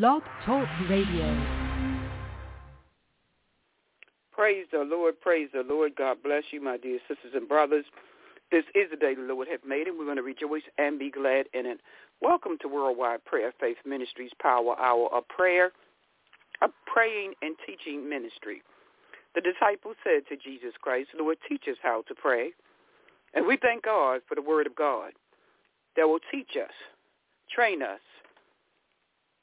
Blog Talk Radio. Praise the Lord, praise the Lord. God bless you, my dear sisters and brothers. This is the day the Lord hath made, and we're going to rejoice and be glad in it. Welcome to Worldwide Prayer Faith Ministries Power Hour of Prayer, a praying and teaching ministry. The disciples said to Jesus Christ, Lord, teach us how to pray. And we thank God for the word of God that will teach us, train us,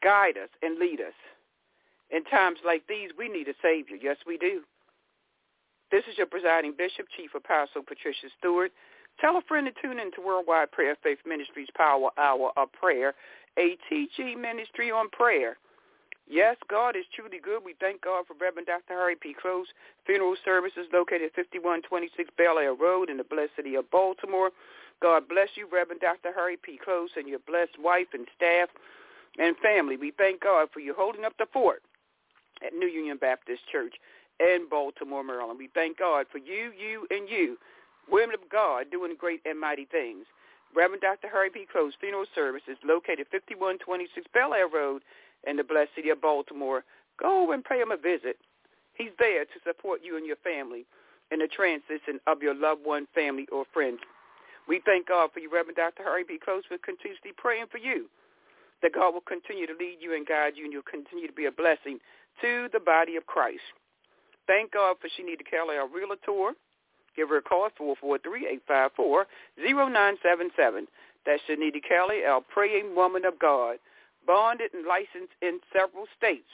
guide us, and lead us. In times like these, we need a Savior. Yes, we do. This is your presiding bishop, Chief Apostle Patricia Stewart. Tell a friend to tune in to Worldwide Prayer Faith Ministries Power Hour of Prayer, a teaching ministry on prayer. Yes, God is truly good. We thank God for Reverend Dr. Harry P. Close Funeral Services located at 5126 Bel Air Road in the blessed city of Baltimore. God bless you, Reverend Dr. Harry P. Close, and your blessed wife and staff and family. We thank God for you holding up the fort at New Union Baptist Church in Baltimore, Maryland. We thank God for you, you, and you, women of God, doing great and mighty things. Reverend Dr. Harry P. Close Funeral Service is located 5126 Bel Air Road in the blessed city of Baltimore. Go and pay him a visit. He's there to support you and your family in the transition of your loved one, family, or friend. We thank God for you, Reverend Dr. Harry P. Close. We're continuously praying for you, that God will continue to lead you and guide you, and you'll continue to be a blessing to the body of Christ. Thank God for Shanita Kelly, our realtor. Give her a call at 443-854-0977. That's Shanita Kelly, our praying woman of God bonded and licensed in several states.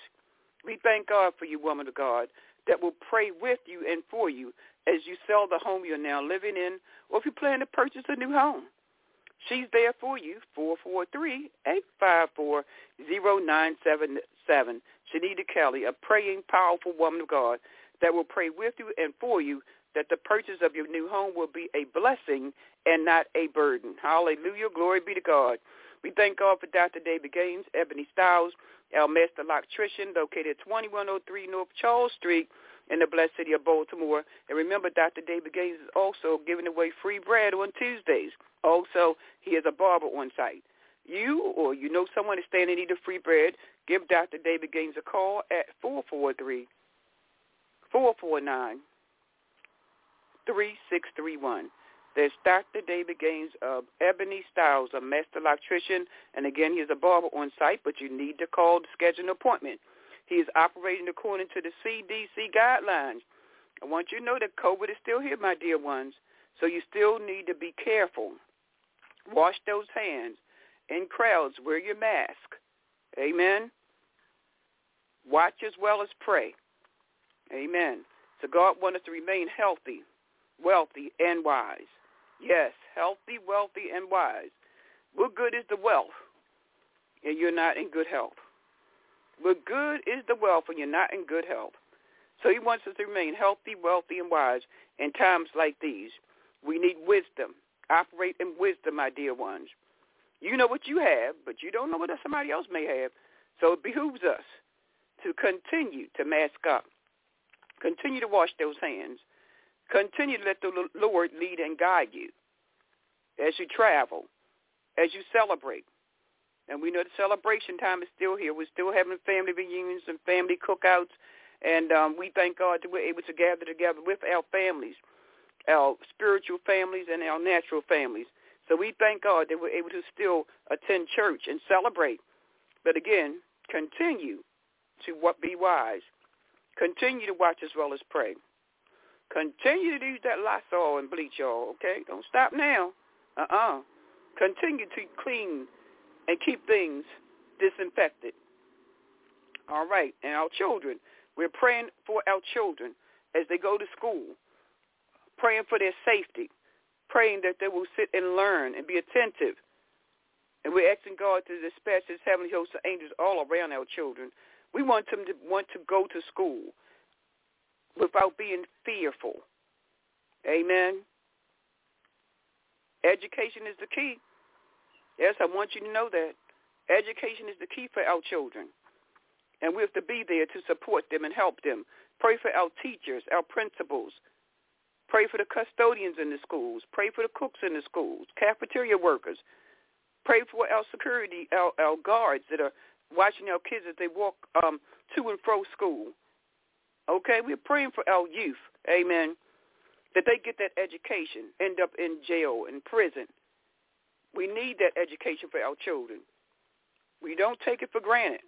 We thank God for you, woman of God, that will pray with you and for you as you sell the home you're now living in or if you plan to purchase a new home. She's there for you, 443-854-0977. Shanita Kelly, a praying, powerful woman of God that will pray with you and for you that the purchase of your new home will be a blessing and not a burden. Hallelujah. Glory be to God. We thank God for Dr. David Gaines, Ebony Styles, our master electrician, located at 2103 North Charles Street in the blessed city of Baltimore. And remember, Dr. David Gaines is also giving away free bread on Tuesdays. Also, he has a barber on site. You or you know someone is standing in need of free bread, give Dr. David Gaines a call at 443 449 3631. There's Dr. David Gaines of Ebony Styles, a master electrician, and again, he is a barber on site, but you need to call to schedule an appointment. He is operating according to the CDC guidelines. I want you to know that COVID is still here, my dear ones, so you still need to be careful. Wash those hands. In crowds, wear your mask. Amen. Watch as well as pray. Amen. So God wants us to remain healthy, wealthy, and wise. Yes, healthy, wealthy, and wise. What good is the wealth and you're not in good health? What good is the wealth when you're not in good health? So he wants us to remain healthy, wealthy, and wise in times like these. We need wisdom. Operate in wisdom, my dear ones. You know what you have, but you don't know what somebody else may have. So it behooves us to continue to mask up. Continue to wash those hands. Continue to let the Lord lead and guide you as you travel, as you celebrate. And we know the celebration time is still here. We're still having family reunions and family cookouts. And um, we thank God that we're able to gather together with our families, our spiritual families and our natural families. So we thank God that we're able to still attend church and celebrate. But again, continue to what be wise. Continue to watch as well as pray. Continue to use that Lysol and bleach, y'all, okay? Don't stop now. Uh-uh. Continue to clean and keep things disinfected. All right. And our children, we're praying for our children as they go to school, praying for their safety, praying that they will sit and learn and be attentive. And we're asking God to dispatch his heavenly host of angels all around our children. We want them to want to go to school without being fearful. Amen. Education is the key. Yes, I want you to know that. Education is the key for our children. And we have to be there to support them and help them. Pray for our teachers, our principals. Pray for the custodians in the schools. Pray for the cooks in the schools, cafeteria workers. Pray for our security, our, our guards that are watching our kids as they walk um, to and fro school. Okay, we're praying for our youth. Amen. That they get that education, end up in jail, in prison. We need that education for our children. We don't take it for granted.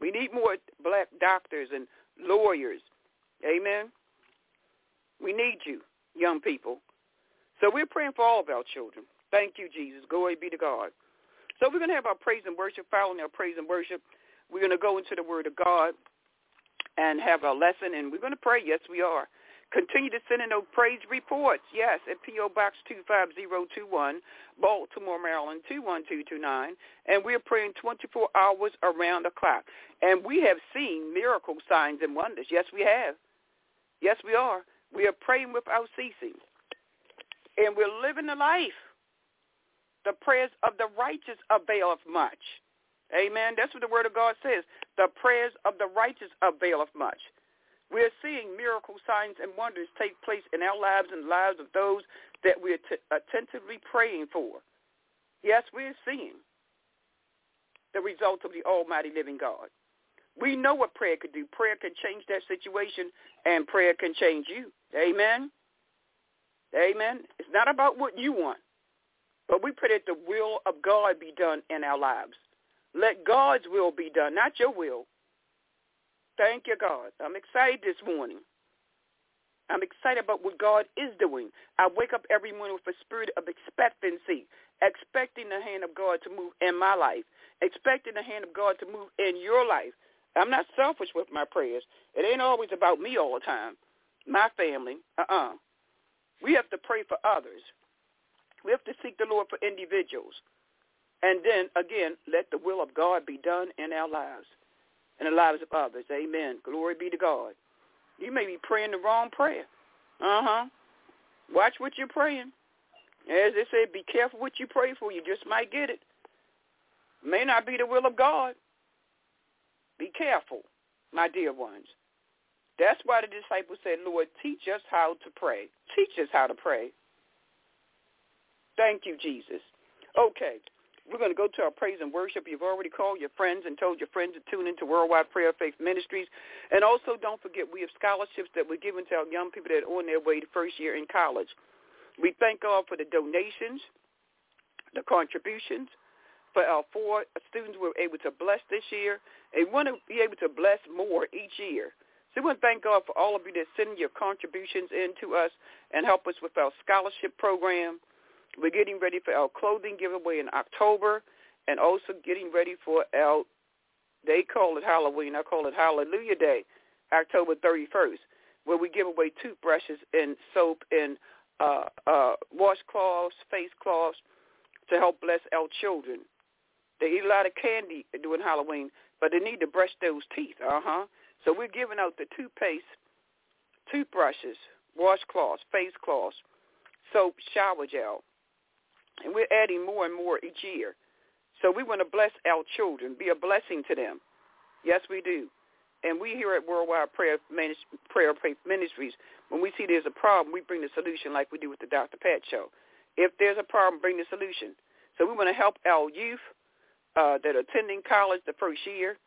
We need more black doctors and lawyers. Amen. We need you, young people. So we're praying for all of our children. Thank you, Jesus. Glory be to God. So we're going to have our praise and worship, following our praise and worship. We're going to go into the Word of God and have our lesson, and we're going to pray. Yes, we are. Continue to send in those praise reports. Yes, at P.O. Box 25021, Baltimore, Maryland 21229. And we're praying 24 hours around the clock. And we have seen miracle signs and wonders. Yes, we have. Yes, we are. We are praying without ceasing. And we're living the life. The prayers of the righteous availeth much. Amen. That's what the word of God says. The prayers of the righteous availeth much. We're seeing miracle signs and wonders take place in our lives and lives of those that we're t- attentively praying for. Yes, we're seeing the results of the almighty living God. We know what prayer could do. Prayer can change that situation, and prayer can change you. Amen? Amen? It's not about what you want, but we pray that the will of God be done in our lives. Let God's will be done, not your will. Thank you, God. I'm excited this morning. I'm excited about what God is doing. I wake up every morning with a spirit of expectancy, expecting the hand of God to move in my life, expecting the hand of God to move in your life. I'm not selfish with my prayers. It ain't always about me all the time. My family, uh-uh. We have to pray for others. We have to seek the Lord for individuals. And then, again, let the will of God be done in our lives and the lives of others. Amen. Glory be to God. You may be praying the wrong prayer. Uh-huh. Watch what you're praying. As they say, be careful what you pray for. You just might get it. May not be the will of God. Be careful, my dear ones. That's why the disciples said, Lord, teach us how to pray. Teach us how to pray. Thank you, Jesus. Okay. We're going to go to our praise and worship. You've already called your friends and told your friends to tune into Worldwide Prayer Faith Ministries. And also don't forget we have scholarships that we're giving to our young people that are on their way to first year in college. We thank God for the donations, the contributions, for our four students we were able to bless this year. And want to be able to bless more each year. So we want to thank God for all of you that send your contributions in to us and help us with our scholarship program. We're getting ready for our clothing giveaway in October and also getting ready for our, they call it Halloween, I call it Hallelujah Day, October 31st, where we give away toothbrushes and soap and uh, uh, washcloths, face cloths to help bless our children. They eat a lot of candy during Halloween, but they need to brush those teeth. Uh-huh. So we're giving out the toothpaste, toothbrushes, washcloths, face cloths, soap, shower gel, and we're adding more and more each year. So we want to bless our children, be a blessing to them. Yes, we do. And we here at Worldwide Prayer, Prayer Ministries, when we see there's a problem, we bring the solution like we do with the Dr. Pat Show. If there's a problem, bring the solution. So we want to help our youth uh, that are attending college the first year.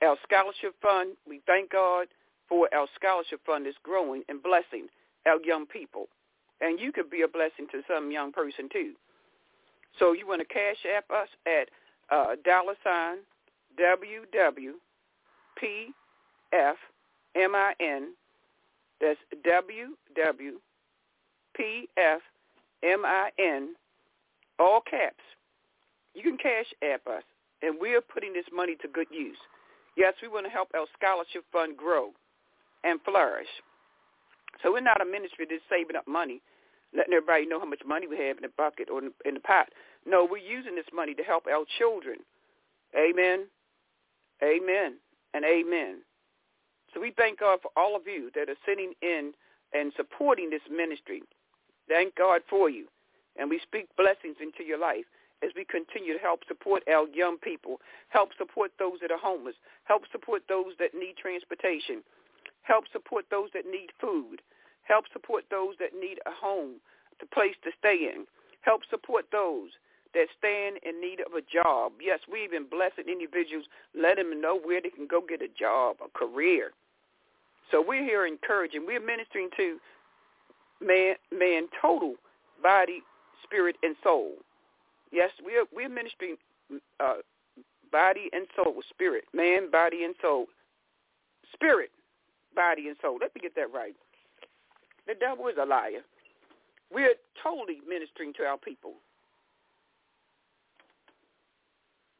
Our scholarship fund, we thank God for our scholarship fund is growing and blessing our young people. And you could be a blessing to some young person too. So you want to cash app us at uh, dollar sign WWPFMIN. That's WWPFMIN, all caps. You can cash app us, and we're putting this money to good use. Yes, we want to help our scholarship fund grow and flourish. So we're not a ministry that's saving up money letting everybody know how much money we have in the bucket or in the pot. No, we're using this money to help our children. Amen. Amen. And amen. So we thank God for all of you that are sitting in and supporting this ministry. Thank God for you. And we speak blessings into your life as we continue to help support our young people, help support those that are homeless, help support those that need transportation, help support those that need food, help support those that need a home, a place to stay in, help support those that stand in need of a job. Yes, we even blessed individuals, let them know where they can go get a job, a career. So we're here encouraging. We're ministering to man, man total, body, spirit, and soul. Yes, we're we're ministering uh, body and soul, spirit, man, body, and soul, spirit, body, and soul. Let me get that right. The devil is a liar. We're totally ministering to our people.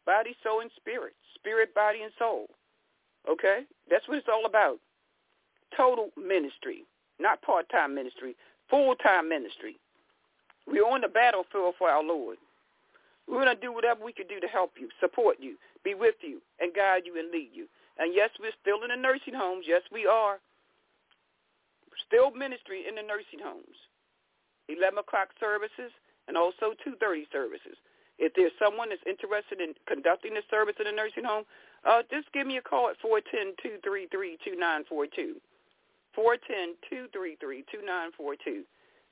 Body, soul, and spirit. Spirit, body, and soul. Okay? That's what it's all about. Total ministry, not part-time ministry, full-time ministry. We're on the battlefield for our Lord. We're going to do whatever we can do to help you, support you, be with you, and guide you and lead you. And yes, we're still in the nursing homes. Yes, we are. Still ministry in the nursing homes. 11 o'clock services and also 2.30 services. If there's someone that's interested in conducting the service in a nursing home, uh, just give me a call at 410-233-2942. 410-233-2942.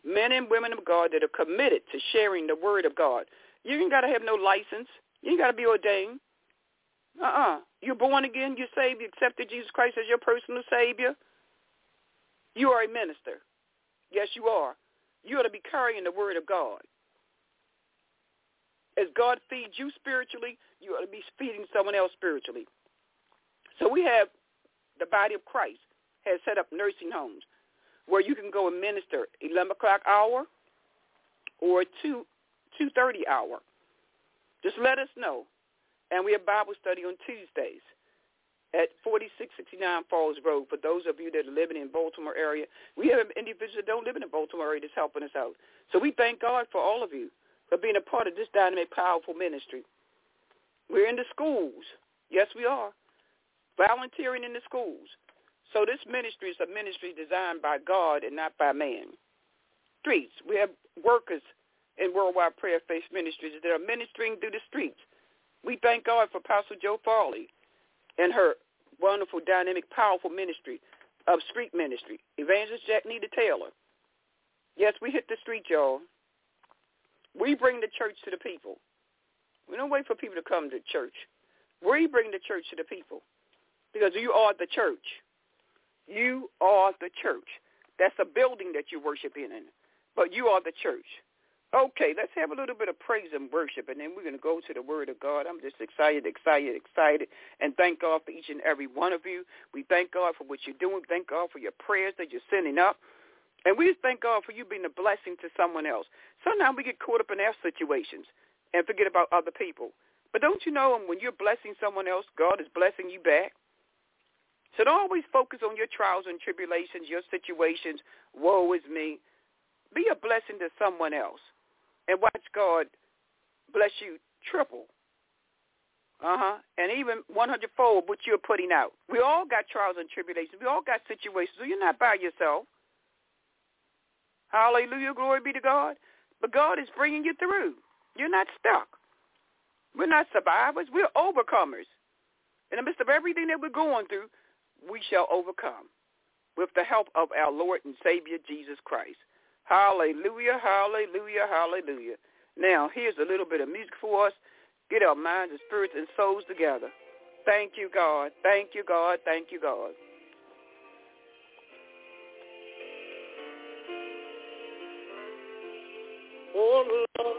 Men and women of God that are committed to sharing the word of God. You ain't got to have no license. You ain't got to be ordained. Uh-uh. You're born again. You're saved. You accepted Jesus Christ as your personal Savior. You are a minister. Yes, you are. You ought to be carrying the word of God. As God feeds you spiritually, you ought to be feeding someone else spiritually. So we have the body of Christ has set up nursing homes where you can go and minister 11 o'clock hour or 2 2.30 hour. Just let us know. And we have Bible study on Tuesdays at 4669 Falls Road. For those of you that are living in Baltimore area, we have individuals that don't live in the Baltimore area that's helping us out. So we thank God for all of you for being a part of this dynamic, powerful ministry. We're in the schools. Yes, we are. Volunteering in the schools. So this ministry is a ministry designed by God and not by man. Streets. We have workers in Worldwide Prayer Faith Ministries that are ministering through the streets. We thank God for Pastor Joe Farley and her wonderful, dynamic, powerful ministry of street ministry. Evangelist Jack Nita Taylor. Yes, we hit the street, y'all. We bring the church to the people. We don't wait for people to come to church. We bring the church to the people because you are the church. You are the church. That's a building that you worship in, but you are the church. Okay, let's have a little bit of praise and worship, and then we're going to go to the Word of God. I'm just excited, excited, excited, and thank God for each and every one of you. We thank God for what you're doing. Thank God for your prayers that you're sending up. And we just thank God for you being a blessing to someone else. Sometimes we get caught up in our situations and forget about other people. But don't you know when you're blessing someone else, God is blessing you back? So don't always focus on your trials and tribulations, your situations. Woe is me. Be a blessing to someone else and watch God bless you triple. Uh-huh. And even 100-fold what you're putting out. We all got trials and tribulations. We all got situations. So you're not by yourself. Hallelujah. Glory be to God. But God is bringing you through. You're not stuck. We're not survivors. We're overcomers. In the midst of everything that we're going through, we shall overcome with the help of our Lord and Savior Jesus Christ. Hallelujah, hallelujah, hallelujah. Now, here's a little bit of music for us. Get our minds and spirits and souls together. Thank you, God. Thank you, God. Thank you, God. Oh, Lord.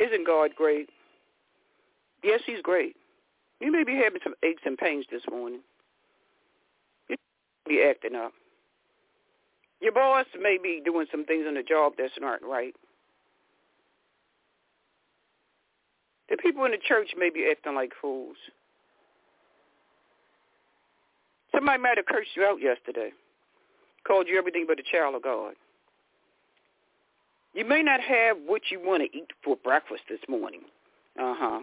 Isn't God great? Yes, he's great. You may be having some aches and pains this morning. You may be acting up. Your boss may be doing some things on the job that's not right. The people in the church may be acting like fools. Somebody might have cursed you out yesterday, called you everything but a child of God. You may not have what you want to eat for breakfast this morning. Uh-huh.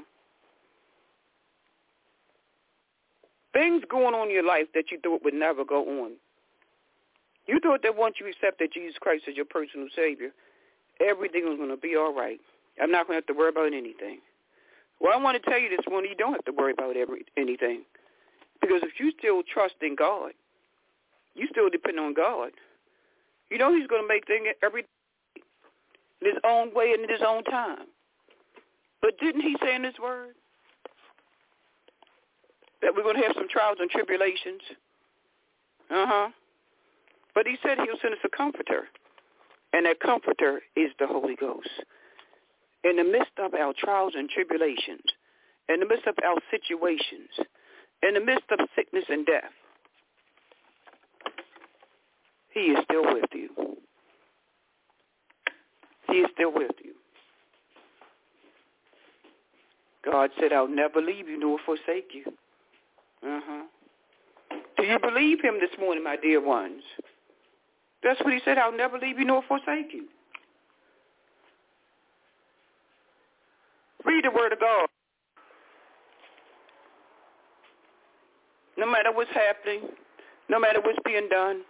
Things going on in your life that you thought would never go on. You thought that once you accepted Jesus Christ as your personal Savior, everything was going to be all right. I'm not going to have to worry about anything. Well, I want to tell you this morning, you don't have to worry about every, anything. Because if you still trust in God, you still depend on God, you know he's going to make things every in his own way and in his own time. But didn't he say in his word that we're going to have some trials and tribulations? Uh-huh. But he said he'll send us a comforter, and that comforter is the Holy Ghost. In the midst of our trials and tribulations, in the midst of our situations, in the midst of sickness and death, he is still with you. He is still with you. God said, I'll never leave you nor forsake you. Uh-huh. Do you believe him this morning, my dear ones? That's what he said, I'll never leave you nor forsake you. Read the word of God. No matter what's happening, no matter what's being done,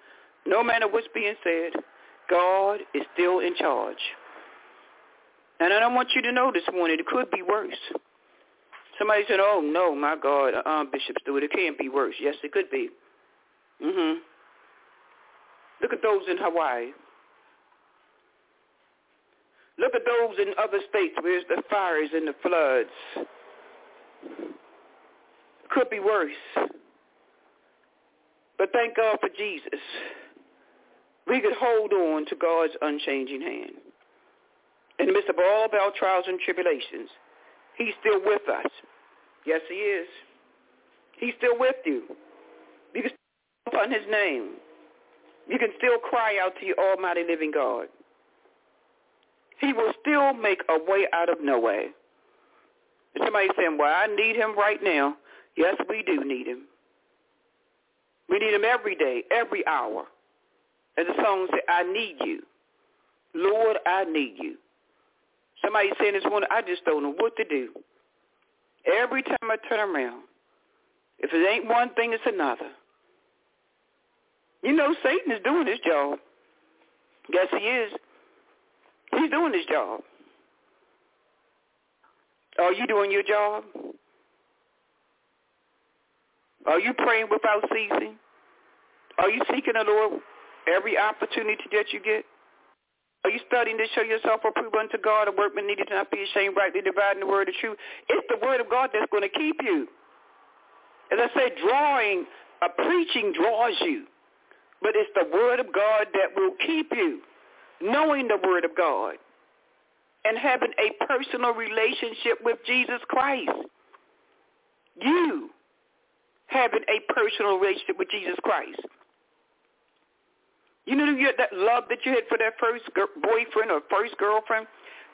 no matter what's being said, God is still in charge. And I don't want you to know this morning, it could be worse. Somebody said, oh, no, my God, uh, Bishop Stewart, it can't be worse. Yes, it could be. Mm-hmm. Look at those in Hawaii. Look at those in other states where the fires and the floods. Could be worse. But thank God for Jesus. We could hold on to God's unchanging hand. In the midst of all of our trials and tribulations, he's still with us. Yes, he is. He's still with you. You can still upon his name. You can still cry out to your almighty living God. He will still make a way out of no way. Somebody saying, well, I need him right now. Yes, we do need him. We need him every day, every hour. As the song said, I need you. Lord, I need you. Somebody saying this morning, I just don't know what to do. Every time I turn around, if it ain't one thing, it's another. You know, Satan is doing his job. Yes, he is. He's doing his job. Are you doing your job? Are you praying without ceasing? Are you seeking the Lord every opportunity that you get? Are you studying to show yourself approved unto God, a workman needed to not be ashamed, rightly dividing the word of truth? It's the word of God that's going to keep you. As I said, drawing, a preaching draws you. But it's the word of God that will keep you. Knowing the word of God and having a personal relationship with Jesus Christ. You having a personal relationship with Jesus Christ. You know that love that you had for that first boyfriend or first girlfriend?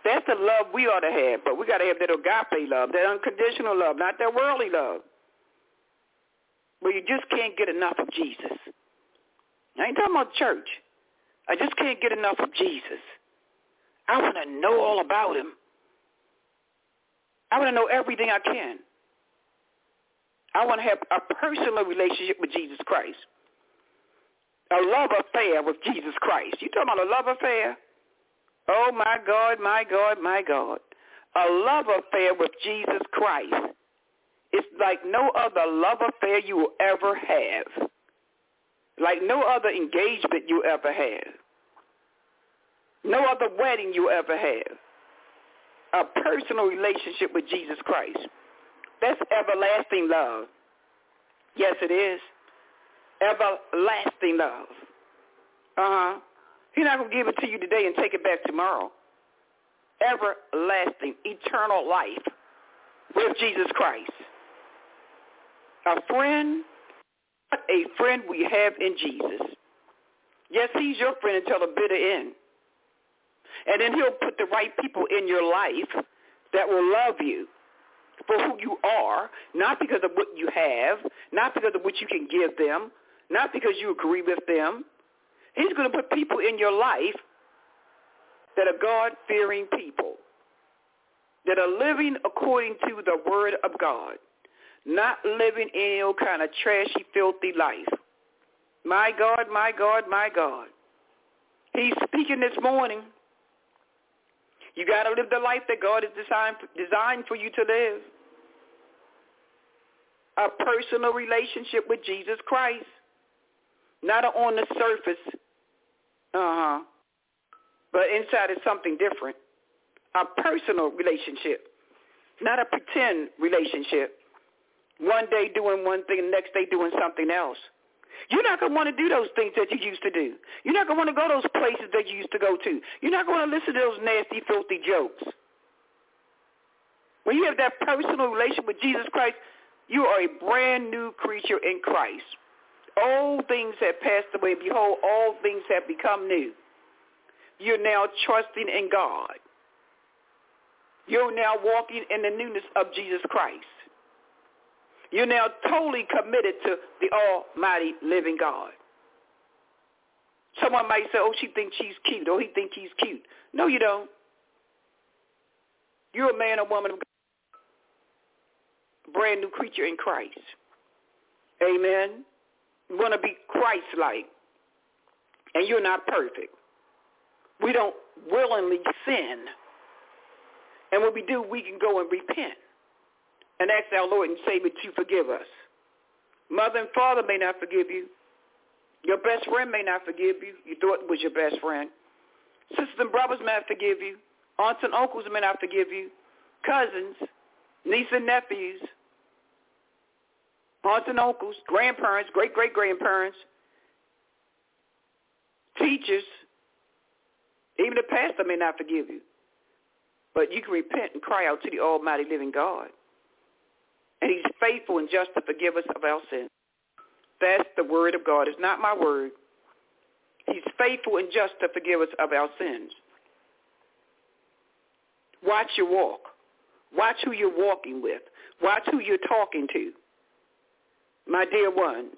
That's the love we ought to have. But we got to have that agape love, that unconditional love, not that worldly love. Where you just can't get enough of Jesus. I ain't talking about church. I just can't get enough of Jesus. I want to know all about him. I want to know everything I can. I want to have a personal relationship with Jesus Christ. A love affair with Jesus Christ. You talking about a love affair? Oh my God, my God, my God. A love affair with Jesus Christ. It's like no other love affair you will ever have. Like no other engagement you ever have. No other wedding you ever have. A personal relationship with Jesus Christ. That's everlasting love. Yes, it is. Everlasting love. Uh-huh. He's not going to give it to you today and take it back tomorrow. Everlasting, eternal life with Jesus Christ. A friend, a friend we have in Jesus. Yes, he's your friend until the bitter end. And then he'll put the right people in your life that will love you for who you are, not because of what you have, not because of what you can give them, not because you agree with them. He's going to put people in your life that are God-fearing people, that are living according to the word of God, not living any kind of trashy, filthy life. My God, my God, my God. He's speaking this morning. You got to live the life that God has designed, designed for you to live. A personal relationship with Jesus Christ. Not on the surface. Uh-huh. But inside is something different. A personal relationship. Not a pretend relationship. One day doing one thing, the next day doing something else. You're not going to want to do those things that you used to do. You're not going to want to go those places that you used to go to. You're not going to listen to those nasty, filthy jokes. When you have that personal relationship with Jesus Christ, you are a brand new creature in Christ. Old things have passed away. Behold, all things have become new. You're now trusting in God. You're now walking in the newness of Jesus Christ. You're now totally committed to the almighty living God. Someone might say, oh, she thinks she's cute, Oh, he thinks he's cute. No, you don't. You're a man or woman of God, brand new creature in Christ. Amen. Want to be Christ-like, and you're not perfect. We don't willingly sin. And when we do, we can go and repent and ask our Lord and Savior to forgive us. Mother and father may not forgive you. Your best friend may not forgive you. You thought it was your best friend. Sisters and brothers may not forgive you. Aunts and uncles may not forgive you. Cousins, nieces and nephews, aunts and uncles, grandparents, great-great-grandparents, teachers, even the pastor may not forgive you. But you can repent and cry out to the almighty living God. And he's faithful and just to forgive us of our sins. That's the word of God. It's not my word. He's faithful and just to forgive us of our sins. Watch your walk. Watch who you're walking with. Watch who you're talking to. My dear ones,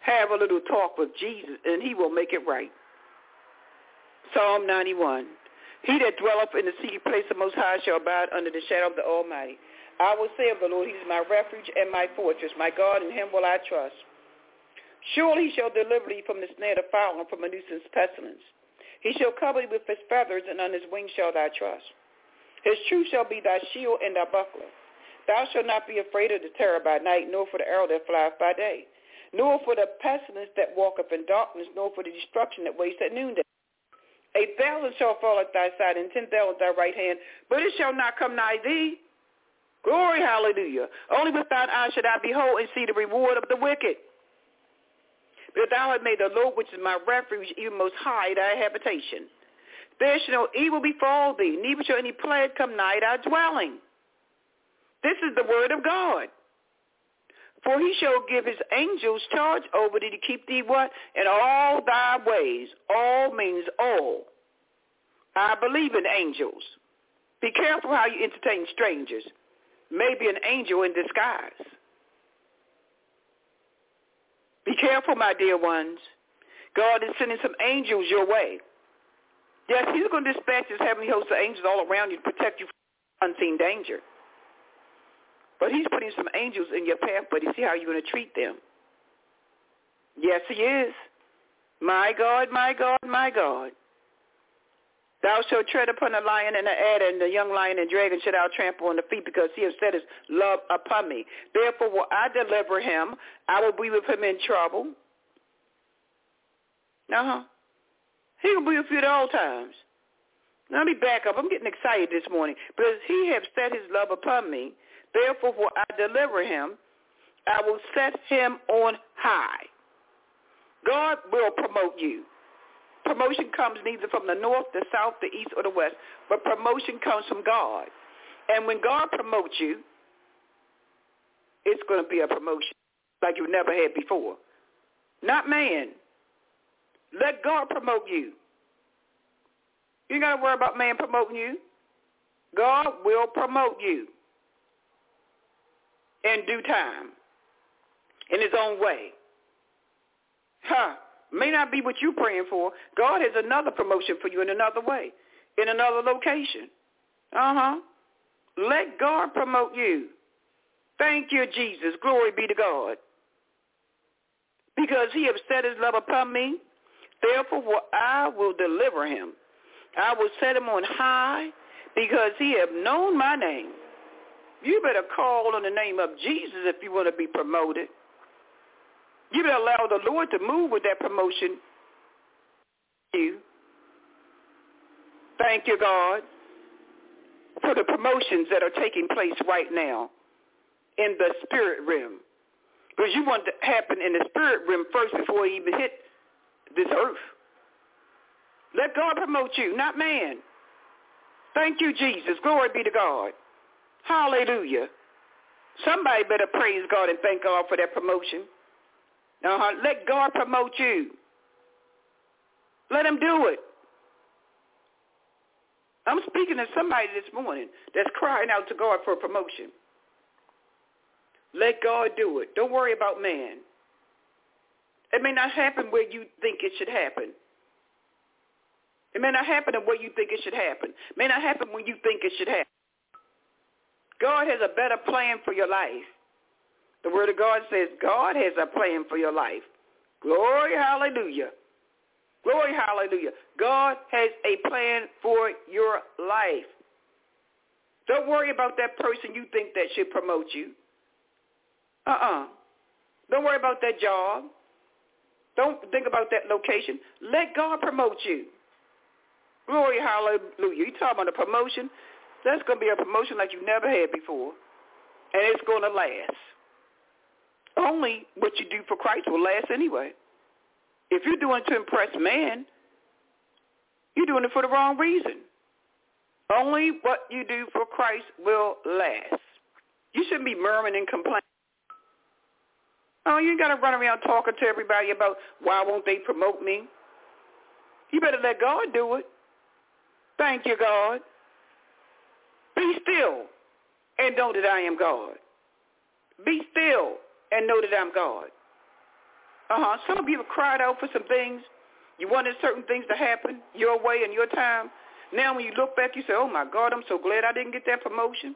have a little talk with Jesus and he will make it right. Psalm 91. He that dwelleth in the secret place of the Most High shall abide under the shadow of the Almighty. I will say of the Lord, he is my refuge and my fortress. My God, in him will I trust. Surely he shall deliver thee from the snare of fowler and from a nuisance pestilence. He shall cover thee with his feathers, and on his wings shall thou trust. His truth shall be thy shield and thy buckler. Thou shalt not be afraid of the terror by night, nor for the arrow that flieth by day, nor for the pestilence that walketh in darkness, nor for the destruction that wastes at noonday. A thousand shall fall at thy side, and ten thousand at thy right hand, but it shall not come nigh thee. Glory, hallelujah. Only with thine eyes should I behold and see the reward of the wicked. But thou hast made the Lord, which is my refuge, even most high, thy habitation. There shall no evil befall thee, neither shall any plague come nigh thy dwelling. This is the word of God. For he shall give his angels charge over thee to keep thee what? In all thy ways. All means all. I believe in angels. Be careful how you entertain strangers. Maybe an angel in disguise. Be careful, my dear ones. God is sending some angels your way. Yes, he's going to dispatch his heavenly host of angels all around you to protect you from unseen danger. But he's putting some angels in your path, but you see how you're going to treat them. Yes, he is. My God, my God, my God. Thou shalt tread upon the lion and the adder, and the young lion and dragon shalt thou trample on the feet, because he has set his love upon me. Therefore will I deliver him. I will be with him in trouble. Uh-huh. He will be with you at all times. Now, let me back up. I'm getting excited this morning. Because he has set his love upon me. Therefore will I deliver him. I will set him on high. God will promote you. Promotion comes neither from the north, the south, the east, or the west, but promotion comes from God. And when God promotes you, it's going to be a promotion like you've never had before. Not man. Let God promote you. You ain't got to worry about man promoting you. God will promote you in due time, in his own way. Huh. May not be what you're praying for. God has another promotion for you in another way, in another location. Uh-huh. Let God promote you. Thank you, Jesus. Glory be to God. Because he has set his love upon me, therefore I will deliver him. I will set him on high because he have known my name. You better call on the name of Jesus if you want to be promoted. You better allow the Lord to move with that promotion. You. Thank you, God, for the promotions that are taking place right now in the spirit realm. Because you want to happen in the spirit realm first before you even hit this earth. Let God promote you, not man. Thank you, Jesus. Glory be to God. Hallelujah. Somebody better praise God and thank God for that promotion. Uh-huh. Let God promote you. Let him do it. I'm speaking to somebody this morning that's crying out to God for a promotion. Let God do it. Don't worry about man. It may not happen where you think it should happen. It may not happen the way you think it should happen. It may not happen when you think it should happen. God has a better plan for your life. The word of God says God has a plan for your life. Glory, hallelujah. Glory, hallelujah. God has a plan for your life. Don't worry about that person you think that should promote you. Uh-uh. Don't worry about that job. Don't think about that location. Let God promote you. Glory, hallelujah. You talking about a promotion? That's going to be a promotion like you never had before. And it's going to last. Only what you do for Christ will last anyway. If you're doing it to impress man, you're doing it for the wrong reason. Only what you do for Christ will last. You shouldn't be murmuring and complaining. Oh, you got to run around talking to everybody about why won't they promote me. You better let God do it. Thank you, God. Be still and know that I am God. Be still and know that I'm God. Uh-huh. Some of you have cried out for some things. You wanted certain things to happen your way and your time. Now when you look back, you say, oh, my God, I'm so glad I didn't get that promotion.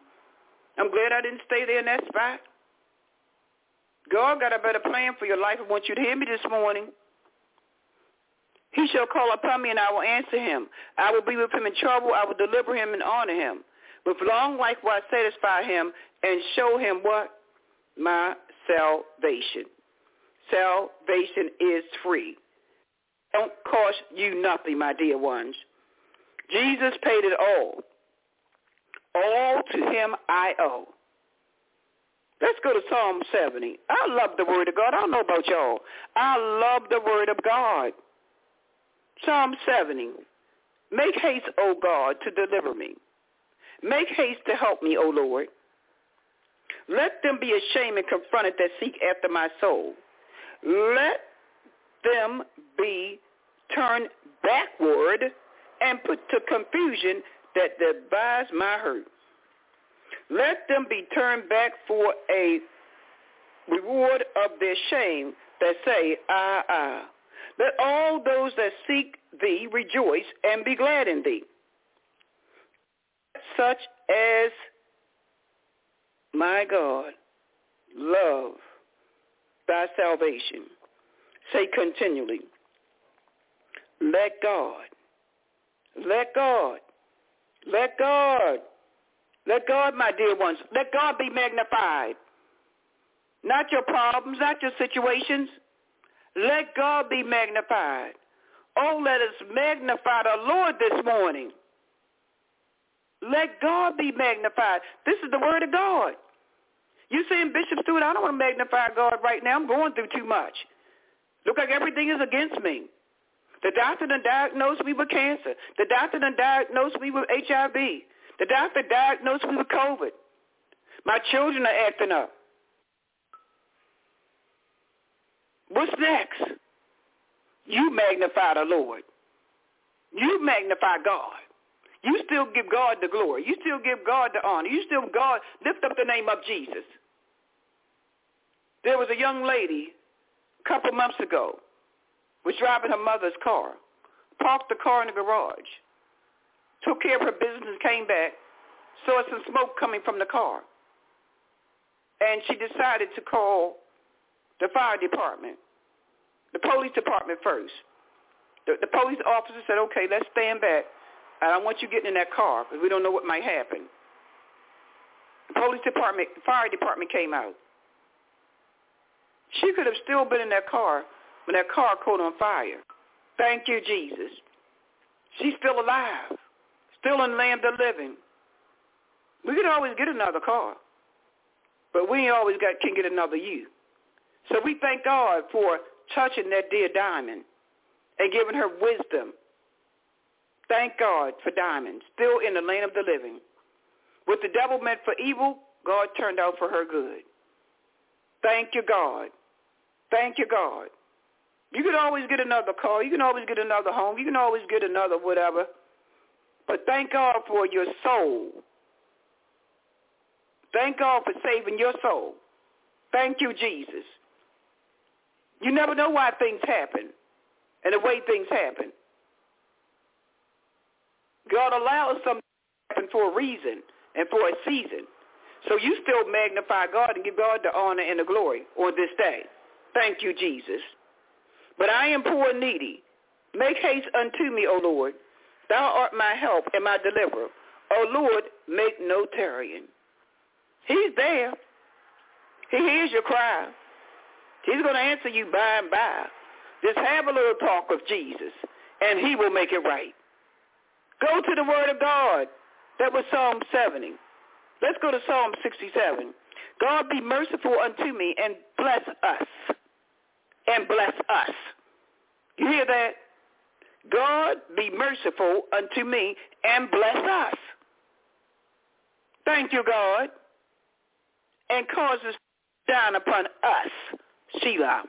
I'm glad I didn't stay there in that spot. God got a better plan for your life. I want you to hear me this morning. He shall call upon me, and I will answer him. I will be with him in trouble. I will deliver him and honor him. With long I satisfy him and show him what? My salvation. Salvation is free. Don't cost you nothing, my dear ones. Jesus paid it all. All to him I owe. Let's go to Psalm 70. I love the word of God. I don't know about y'all. I love the word of God. Psalm 70. Make haste, O God, to deliver me. Make haste to help me, O Lord. Let them be ashamed and confronted that seek after my soul. Let them be turned backward and put to confusion that devise my hurt. Let them be turned back for a reward of their shame that say, ah, ah. Let all those that seek thee rejoice and be glad in thee. Such as my God love thy salvation. Say continually, let God, let God, let God, let God, my dear ones, let God be magnified. Not your problems, not your situations. Let God be magnified. Oh, let us magnify the Lord this morning. Let God be magnified. This is the word of God. You saying, Bishop Stewart, I don't want to magnify God right now. I'm going through too much. Look like everything is against me. The doctor done diagnosed me with cancer. The doctor done diagnosed me with HIV. The doctor diagnosed me with COVID. My children are acting up. What's next? You magnify the Lord. You magnify God. You still give God the glory. You still give God the honor. You still God lift up the name of Jesus. There was a young lady a couple months ago was driving her mother's car, parked the car in the garage, took care of her business came back, saw some smoke coming from the car. And she decided to call the fire department, the police department first. The, the police officer said, okay, let's stand back. I don't want you getting in that car because we don't know what might happen. The police department, fire department came out. She could have still been in that car when that car caught on fire. Thank you, Jesus. She's still alive, still in the land of living. We could always get another car, but we ain't always got can get another you. So we thank God for touching that dear diamond and giving her wisdom. Thank God for diamonds, still in the land of the living. What the devil meant for evil, God turned out for her good. Thank you, God. Thank you, God. You can always get another car. You can always get another home. You can always get another whatever. But thank God for your soul. Thank God for saving your soul. Thank you, Jesus. You never know why things happen and the way things happen. God allows something to happen for a reason and for a season. So you still magnify God and give God the honor and the glory on this day. Thank you, Jesus. But I am poor and needy. Make haste unto me, O Lord. Thou art my help and my deliverer. O Lord, make no tarrying. He's there. He hears your cry. He's going to answer you by and by. Just have a little talk of Jesus, and he will make it right. Go to the word of God. That was Psalm 70. Let's go to Psalm 67. God be merciful unto me and bless us. And bless us. You hear that? God be merciful unto me and bless us. Thank you, God. And cause us down upon us, Selah,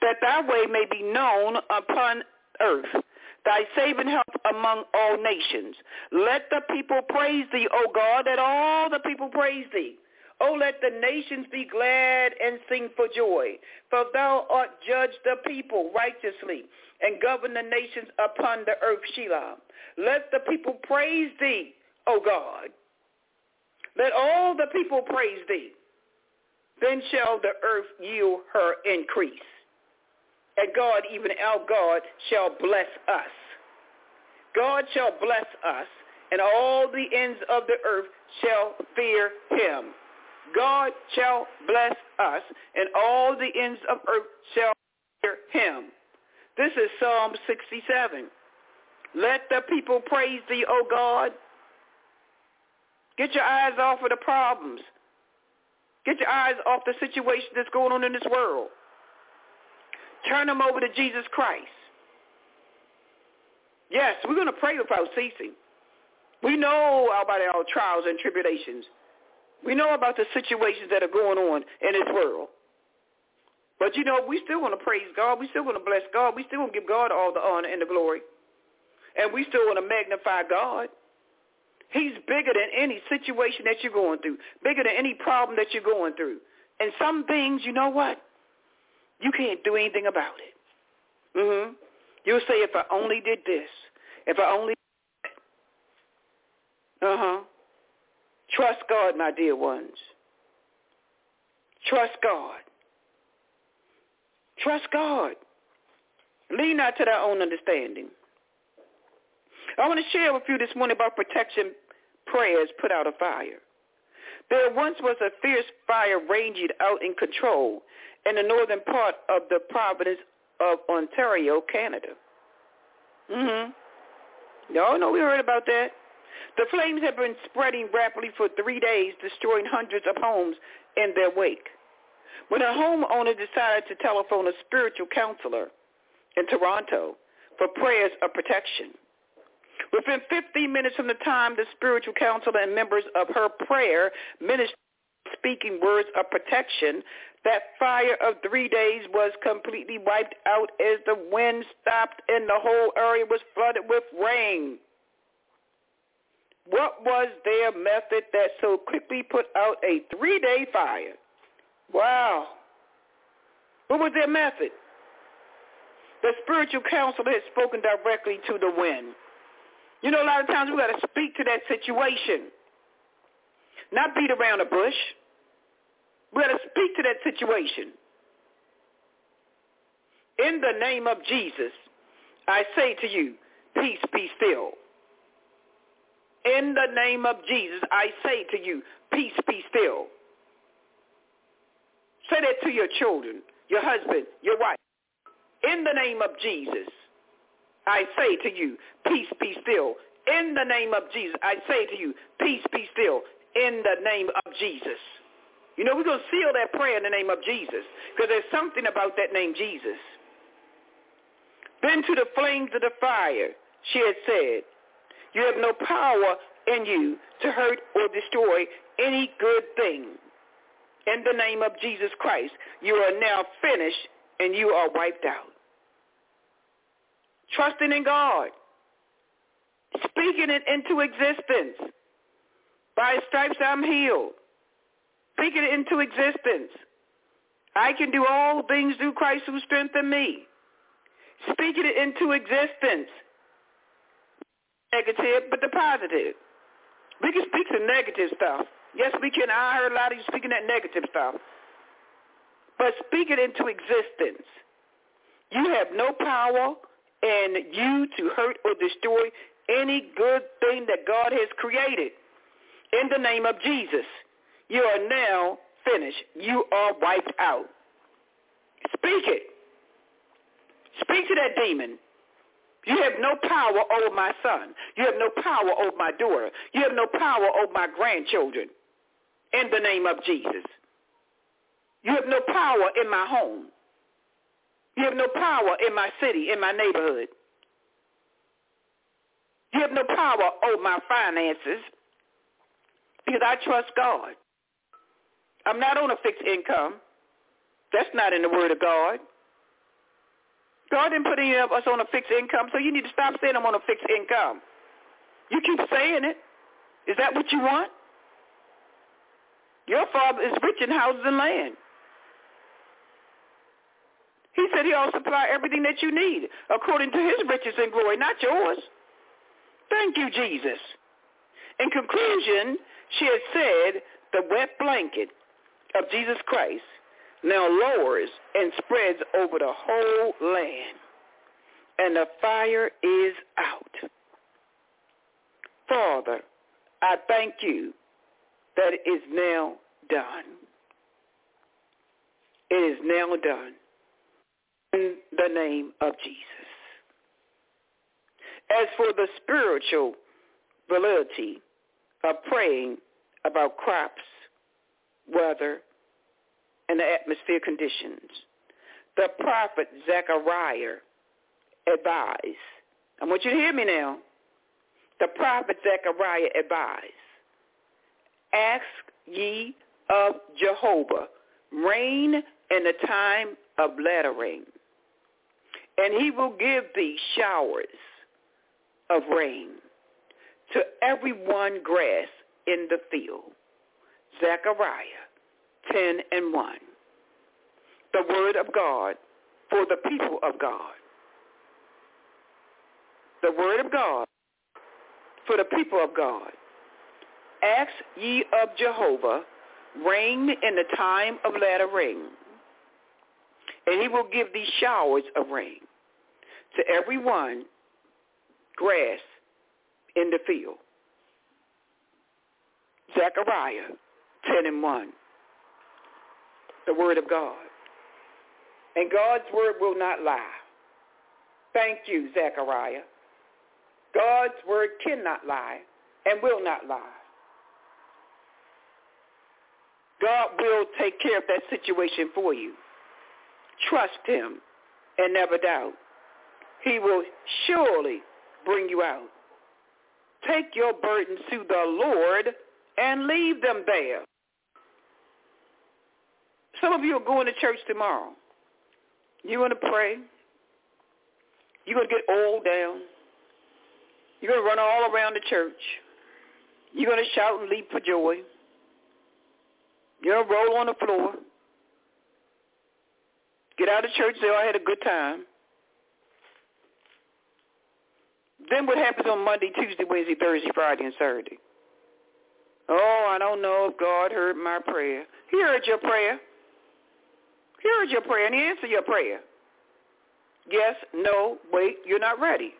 that thy way may be known upon earth, thy saving help among all nations. Let the people praise thee, O God, let all the people praise thee. O let the nations be glad and sing for joy, for thou art judge the people righteously and govern the nations upon the earth, Selah. Let the people praise thee, O God. Let all the people praise thee. Then shall the earth yield her increase. And God, even our God, shall bless us. God shall bless us and all the ends of the earth shall fear him. God shall bless us, and all the ends of earth shall fear him. This is Psalm 67. Let the people praise thee, O God. Get your eyes off of the problems. Get your eyes off the situation that's going on in this world. Turn them over to Jesus Christ. Yes, we're going to pray without ceasing. We know about our trials and tribulations. We know about the situations that are going on in this world. But you know, we still want to praise God. We still want to bless God. We still want to give God all the honor and the glory. And we still want to magnify God. He's bigger than any situation that you're going through, bigger than any problem that you're going through. And some things, you know what? You can't do anything about it. Mhm. You'll say, if I only did this, if I only uh-huh. Trust God, my dear ones. Trust God. Trust God. Lean not to thy own understanding. I want to share with you this morning about protection prayers put out a fire. There once was a fierce fire raging out in control in the northern part of the province of Ontario, Canada. Mm-hmm. Y'all know we heard about that. The flames have been spreading rapidly for three days, destroying hundreds of homes in their wake. When a homeowner decided to telephone a spiritual counselor in Toronto for prayers of protection, within 15 minutes from the time the spiritual counselor and members of her prayer ministry speaking words of protection, that fire of three days was completely wiped out as the wind stopped and the whole area was flooded with rain. What was their method that so quickly put out a three-day fire? Wow. What was their method? The spiritual counselor had spoken directly to the wind. You know, a lot of times we got to speak to that situation, not beat around the bush. We got to speak to that situation. In the name of Jesus, I say to you, peace be still. In the name of Jesus, I say to you, peace be still. Say that to your children, your husband, your wife. In the name of Jesus, I say to you, peace be still. In the name of Jesus, I say to you, peace be still. In the name of Jesus. You know, we're going to seal that prayer in the name of Jesus because there's something about that name, Jesus. Then to the flames of the fire, she had said, you have no power in you to hurt or destroy any good thing. In the name of Jesus Christ, you are now finished and you are wiped out. Trusting in God. Speaking it into existence. By stripes I'm healed. Speaking it into existence. I can do all things through Christ who strengthens me. Speaking it into existence negative, but the positive. We can speak some negative stuff. Yes, we can. I heard a lot of you speaking that negative stuff. But speak it into existence. You have no power in you to hurt or destroy any good thing that God has created. In the name of Jesus, you are now finished. You are wiped out. Speak it. Speak to that demon. You have no power over my son. You have no power over my daughter. You have no power over my grandchildren. In the name of Jesus. You have no power in my home. You have no power in my city, in my neighborhood. You have no power over my finances because I trust God. I'm not on a fixed income. That's not in the Word of God. God didn't put any of us on a fixed income, so you need to stop saying I'm on a fixed income. You keep saying it. Is that what you want? Your father is rich in houses and land. He said he'll supply everything that you need according to his riches and glory, not yours. Thank you, Jesus. In conclusion, she had said the wet blanket of Jesus Christ now lowers and spreads over the whole land, and the fire is out. Father, I thank you that it is now done. It is now done in the name of Jesus. As for the spiritual validity of praying about crops, weather, and the atmosphere conditions, the prophet Zechariah advised. I want you to hear me now. The prophet Zechariah advised, Ask ye of Jehovah rain in the time of latter rain, and he will give thee showers of rain to every one grass in the field. Zechariah 10 and 1. The word of God for the people of God. The word of God for the people of God. Ask ye of Jehovah rain in the time of latter rain, and he will give thee showers of rain to every one grass in the field. Zechariah 10 and 1. The word of God. And God's word will not lie. Thank you, Zechariah. God's word cannot lie and will not lie. God will take care of that situation for you. Trust him and never doubt. He will surely bring you out. Take your burdens to the Lord and leave them there. Some of you are going to church tomorrow. You want to pray? You're going to get old down. You're going to run all around the church. You're going to shout and leap for joy. You're going to roll on the floor. Get out of church, say, oh, I had a good time. Then what happens on Monday, Tuesday, Wednesday, Thursday, Friday, and Saturday? Oh, I don't know if God heard my prayer. He heard your prayer. He heard your prayer, and he answered your prayer. Yes, no, wait, you're not ready.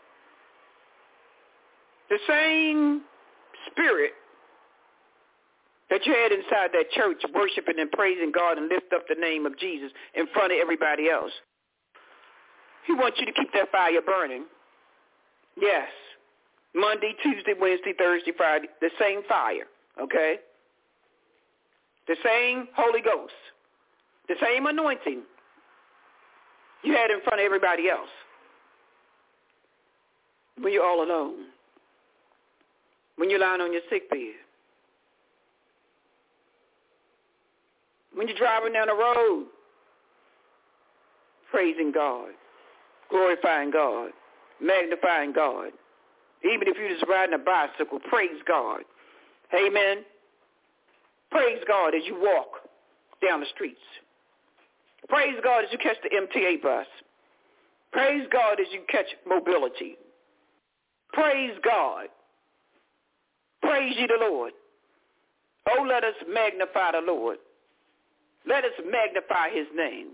The same spirit that you had inside that church worshiping and praising God and lift up the name of Jesus in front of everybody else. He wants you to keep that fire burning. Yes. Monday, Tuesday, Wednesday, Thursday, Friday, the same fire, okay? The same Holy Ghost, the same anointing you had in front of everybody else when you're all alone, when you're lying on your sick bed, when you're driving down the road, praising God, glorifying God, magnifying God. Even if you're just riding a bicycle, praise God. Amen. Praise God as you walk down the streets. Praise God as you catch the MTA bus. Praise God as you catch mobility. Praise God. Praise ye the Lord. Oh, let us magnify the Lord. Let us magnify his name.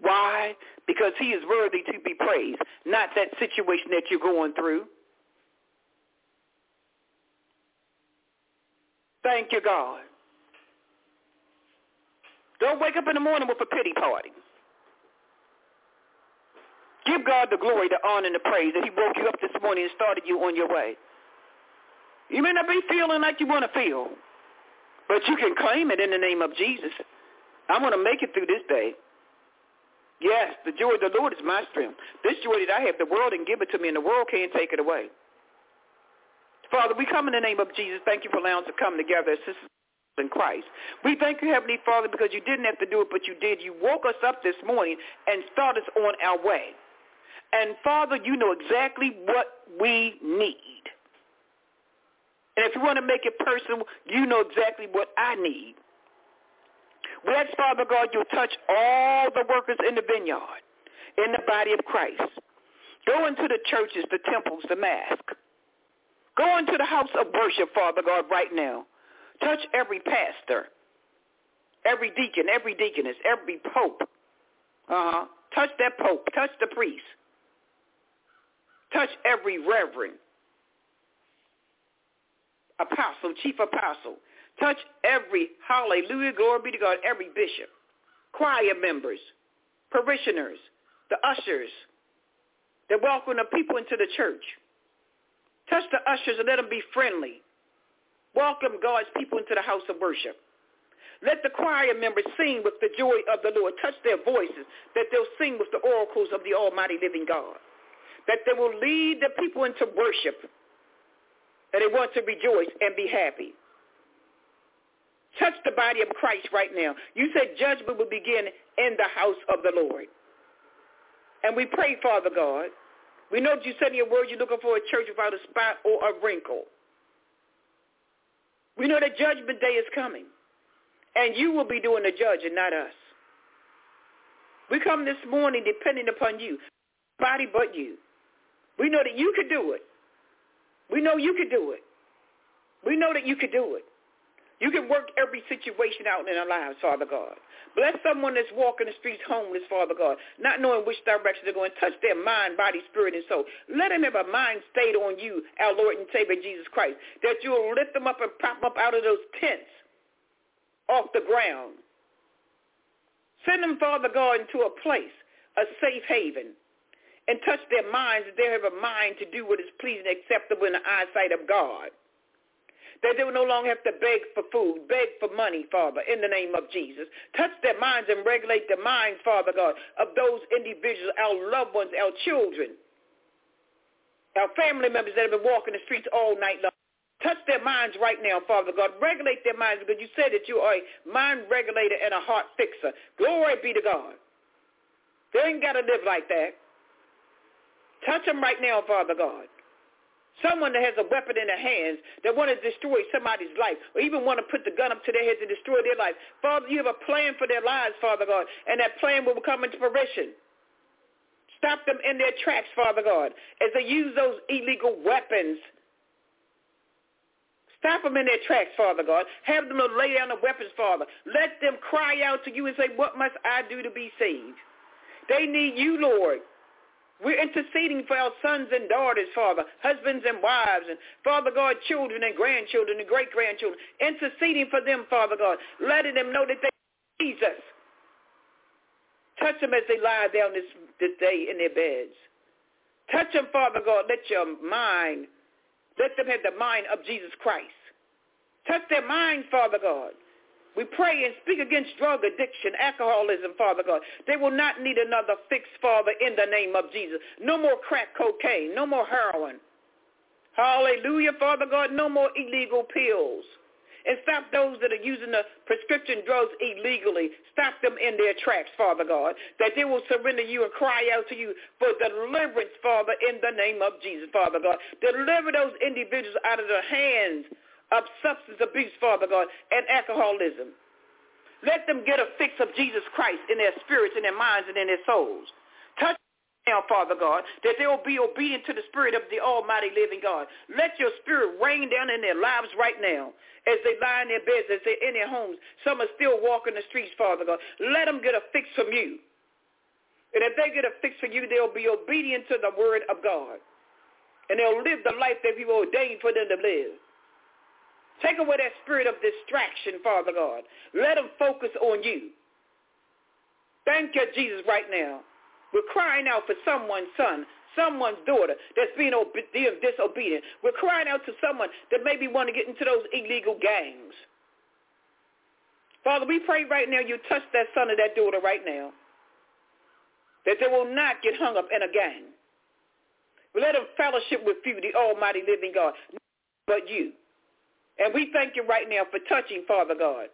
Why? Because he is worthy to be praised, not that situation that you're going through. Thank you, God. Don't wake up in the morning with a pity party. Give God the glory, the honor, and the praise that he woke you up this morning and started you on your way. You may not be feeling like you want to feel, but you can claim it in the name of Jesus. I'm going to make it through this day. Yes, the joy of the Lord is my strength. This joy that I have, the world didn't give it to me, and the world can't take it away. Father, we come in the name of Jesus. Thank you for allowing us to come together in Christ. We thank you, Heavenly Father, because you didn't have to do it, but you did. You woke us up this morning and started us on our way. And Father, you know exactly what we need. And if you want to make it personal, you know exactly what I need. We ask, Father God, you'll touch all the workers in the vineyard, in the body of Christ. Go into the churches, the temples, the mosque. Go into the house of worship, Father God, right now. Touch every pastor, every deacon, every deaconess, every pope. Uh-huh. Touch that pope. Touch the priest. Touch every reverend. apostle, chief apostle. Touch every, hallelujah, glory be to God, every bishop, choir members, parishioners, the ushers that welcome the people into the church. Touch the ushers and let them be friendly. Welcome God's people into the house of worship. Let the choir members sing with the joy of the Lord. Touch their voices that they'll sing with the oracles of the almighty living God. That they will lead the people into worship. And they want to rejoice and be happy. Touch the body of Christ right now. You said judgment will begin in the house of the Lord. And we pray, Father God. We know that you said in your word you're looking for a church without a spot or a wrinkle. We know that judgment day is coming. And you will be doing the judging, not us. We come this morning depending upon you. Body but you. We know that you could do it. We know you could do it. We know that you could do it. You can work every situation out in our lives, Father God. Bless someone that's walking the streets homeless, Father God, not knowing which direction they're going. Touch their mind, body, spirit, and soul. Let them have a mind stayed on you, our Lord and Savior Jesus Christ, that you will lift them up and prop them up out of those tents off the ground. Send them, Father God, into a place, a safe haven, and touch their minds that they have a mind to do what is pleasing and acceptable in the eyesight of God that they will no longer have to beg for food, beg for money, Father, in the name of Jesus. Touch their minds and regulate the minds, Father God, of those individuals, our loved ones, our children, our family members that have been walking the streets all night long. Touch their minds right now, Father God. Regulate their minds because you said that you are a mind regulator and a heart fixer. Glory be to God. They ain't got to live like that. Touch them right now, Father God. Someone that has a weapon in their hands that want to destroy somebody's life or even want to put the gun up to their head to destroy their life. Father, you have a plan for their lives, Father God, and that plan will come into fruition. Stop them in their tracks, Father God, as they use those illegal weapons. Stop them in their tracks, Father God. Have them to lay down the weapons, Father. Let them cry out to you and say, what must I do to be saved? They need you, Lord. We're interceding for our sons and daughters, Father, husbands and wives, and Father God, children and grandchildren and great-grandchildren. Interceding for them, Father God, letting them know that they Jesus. Touch them as they lie down this, this day in their beds. Touch them, Father God. Let your mind, let them have the mind of Jesus Christ. Touch their mind, Father God. We pray and speak against drug addiction, alcoholism, Father God. They will not need another fix, Father, in the name of Jesus. No more crack cocaine. No more heroin. Hallelujah, Father God. No more illegal pills. And stop those that are using the prescription drugs illegally. Stop them in their tracks, Father God, that they will surrender you and cry out to you for deliverance, Father, in the name of Jesus, Father God. Deliver those individuals out of the hands of substance abuse, Father God, and alcoholism. Let them get a fix of Jesus Christ in their spirits, in their minds, and in their souls. Touch now, Father God, that they will be obedient to the Spirit of the Almighty living God. Let your Spirit rain down in their lives right now as they lie in their beds, as they're in their homes. Some are still walking the streets, Father God. Let them get a fix from you. And if they get a fix from you, they'll be obedient to the word of God. And they'll live the life that you ordained for them to live. Take away that spirit of distraction, Father God. Let them focus on you. Thank you, Jesus, right now. We're crying out for someone's son, someone's daughter that's being disobedient. We're crying out to someone that maybe want to get into those illegal gangs. Father, we pray right now you touch that son or that daughter right now. That they will not get hung up in a gang. Let them fellowship with you, the almighty living God, but you. And we thank you right now for touching, Father God,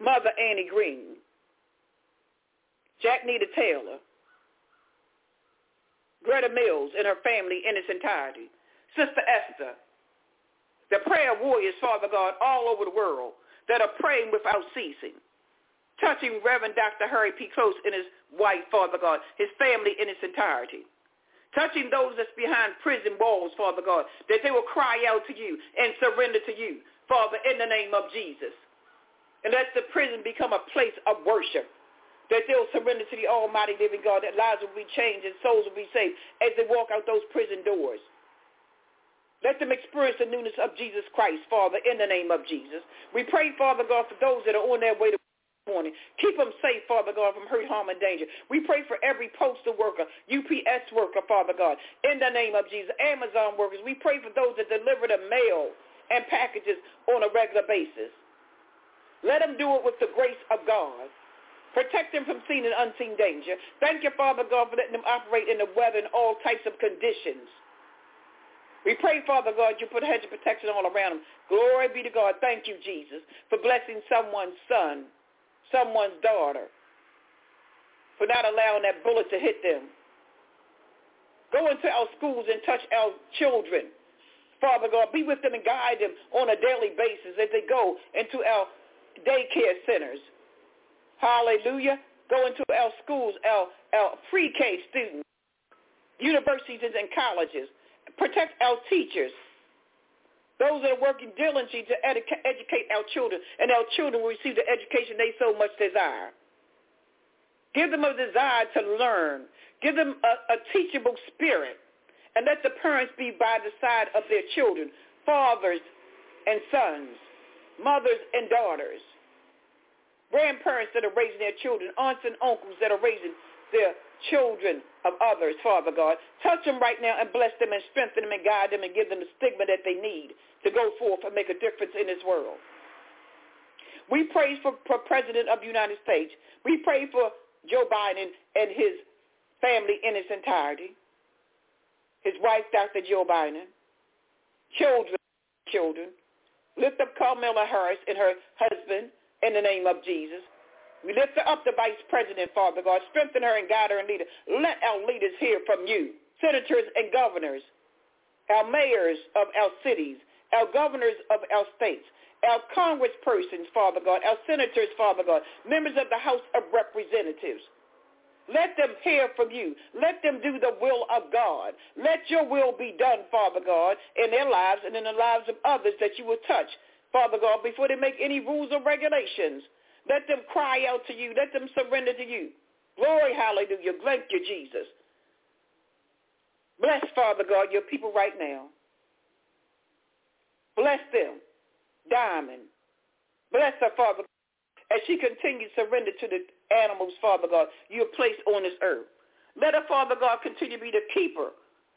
Mother Annie Green, Jack Nita Taylor, Greta Mills and her family in its entirety, Sister Esther, the prayer warriors, Father God, all over the world that are praying without ceasing, touching Reverend Dr. Harry P. Close and his wife, Father God, his family in its entirety touching those that's behind prison walls, Father God, that they will cry out to you and surrender to you, Father, in the name of Jesus. And let the prison become a place of worship, that they'll surrender to the almighty living God, that lives will be changed and souls will be saved as they walk out those prison doors. Let them experience the newness of Jesus Christ, Father, in the name of Jesus. We pray, Father God, for those that are on their way to morning. Keep them safe, Father God, from hurt, harm, and danger. We pray for every postal worker, UPS worker, Father God, in the name of Jesus. Amazon workers, we pray for those that deliver the mail and packages on a regular basis. Let them do it with the grace of God. Protect them from seen and unseen danger. Thank you, Father God, for letting them operate in the weather and all types of conditions. We pray, Father God, you put a hedge of protection all around them. Glory be to God. Thank you, Jesus, for blessing someone's son someone's daughter for not allowing that bullet to hit them. Go into our schools and touch our children. Father God, be with them and guide them on a daily basis as they go into our daycare centers. Hallelujah. Go into our schools, our, our pre-K students, universities and colleges. Protect our teachers. Those that are working diligently to educa- educate our children, and our children will receive the education they so much desire. Give them a desire to learn. Give them a, a teachable spirit. And let the parents be by the side of their children, fathers and sons, mothers and daughters, grandparents that are raising their children, aunts and uncles that are raising their children of others, Father God. Touch them right now and bless them and strengthen them and guide them and give them the stigma that they need to go forth and make a difference in this world. We pray for, for President of the United States. We pray for Joe Biden and his family in its entirety. His wife, Dr. Joe Biden. Children, children. Lift up Kamala Harris and her husband in the name of Jesus. We lift up the vice president, Father God. Strengthen her and guide her and lead her. Let our leaders hear from you, senators and governors, our mayors of our cities, our governors of our states, our congresspersons, Father God, our senators, Father God, members of the House of Representatives. Let them hear from you. Let them do the will of God. Let your will be done, Father God, in their lives and in the lives of others that you will touch, Father God, before they make any rules or regulations. Let them cry out to you. Let them surrender to you. Glory, hallelujah. Thank you, Jesus. Bless, Father God, your people right now. Bless them. Diamond. Bless her, Father, as she continues to surrender to the animals, Father God, you have placed on this earth. Let her, Father God, continue to be the keeper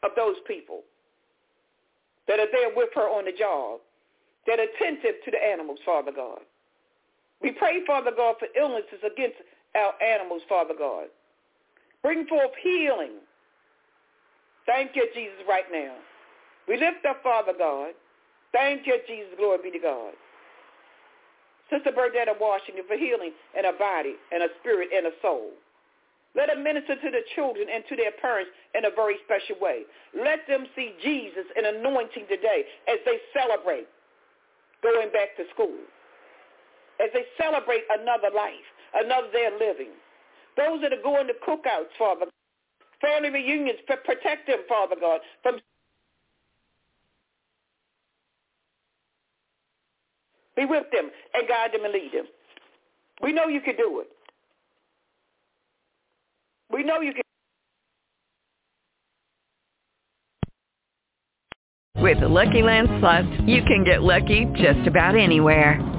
of those people that are there with her on the job, that are attentive to the animals, Father God. We pray, Father God, for illnesses against our animals, Father God. Bring forth healing. Thank you, Jesus, right now. We lift up, Father God. Thank you, Jesus. Glory be to God. Sister Burdetta Washington for healing in a body and a spirit and a soul. Let them minister to the children and to their parents in a very special way. Let them see Jesus in anointing today as they celebrate going back to school as they celebrate another life, another day of living. Those that are going to cookouts, Father, family reunions, protect them, Father God, from be with them and guide them and lead them. We know you can do it. We know you can. With the Lucky Land Slots, you can get lucky just about anywhere.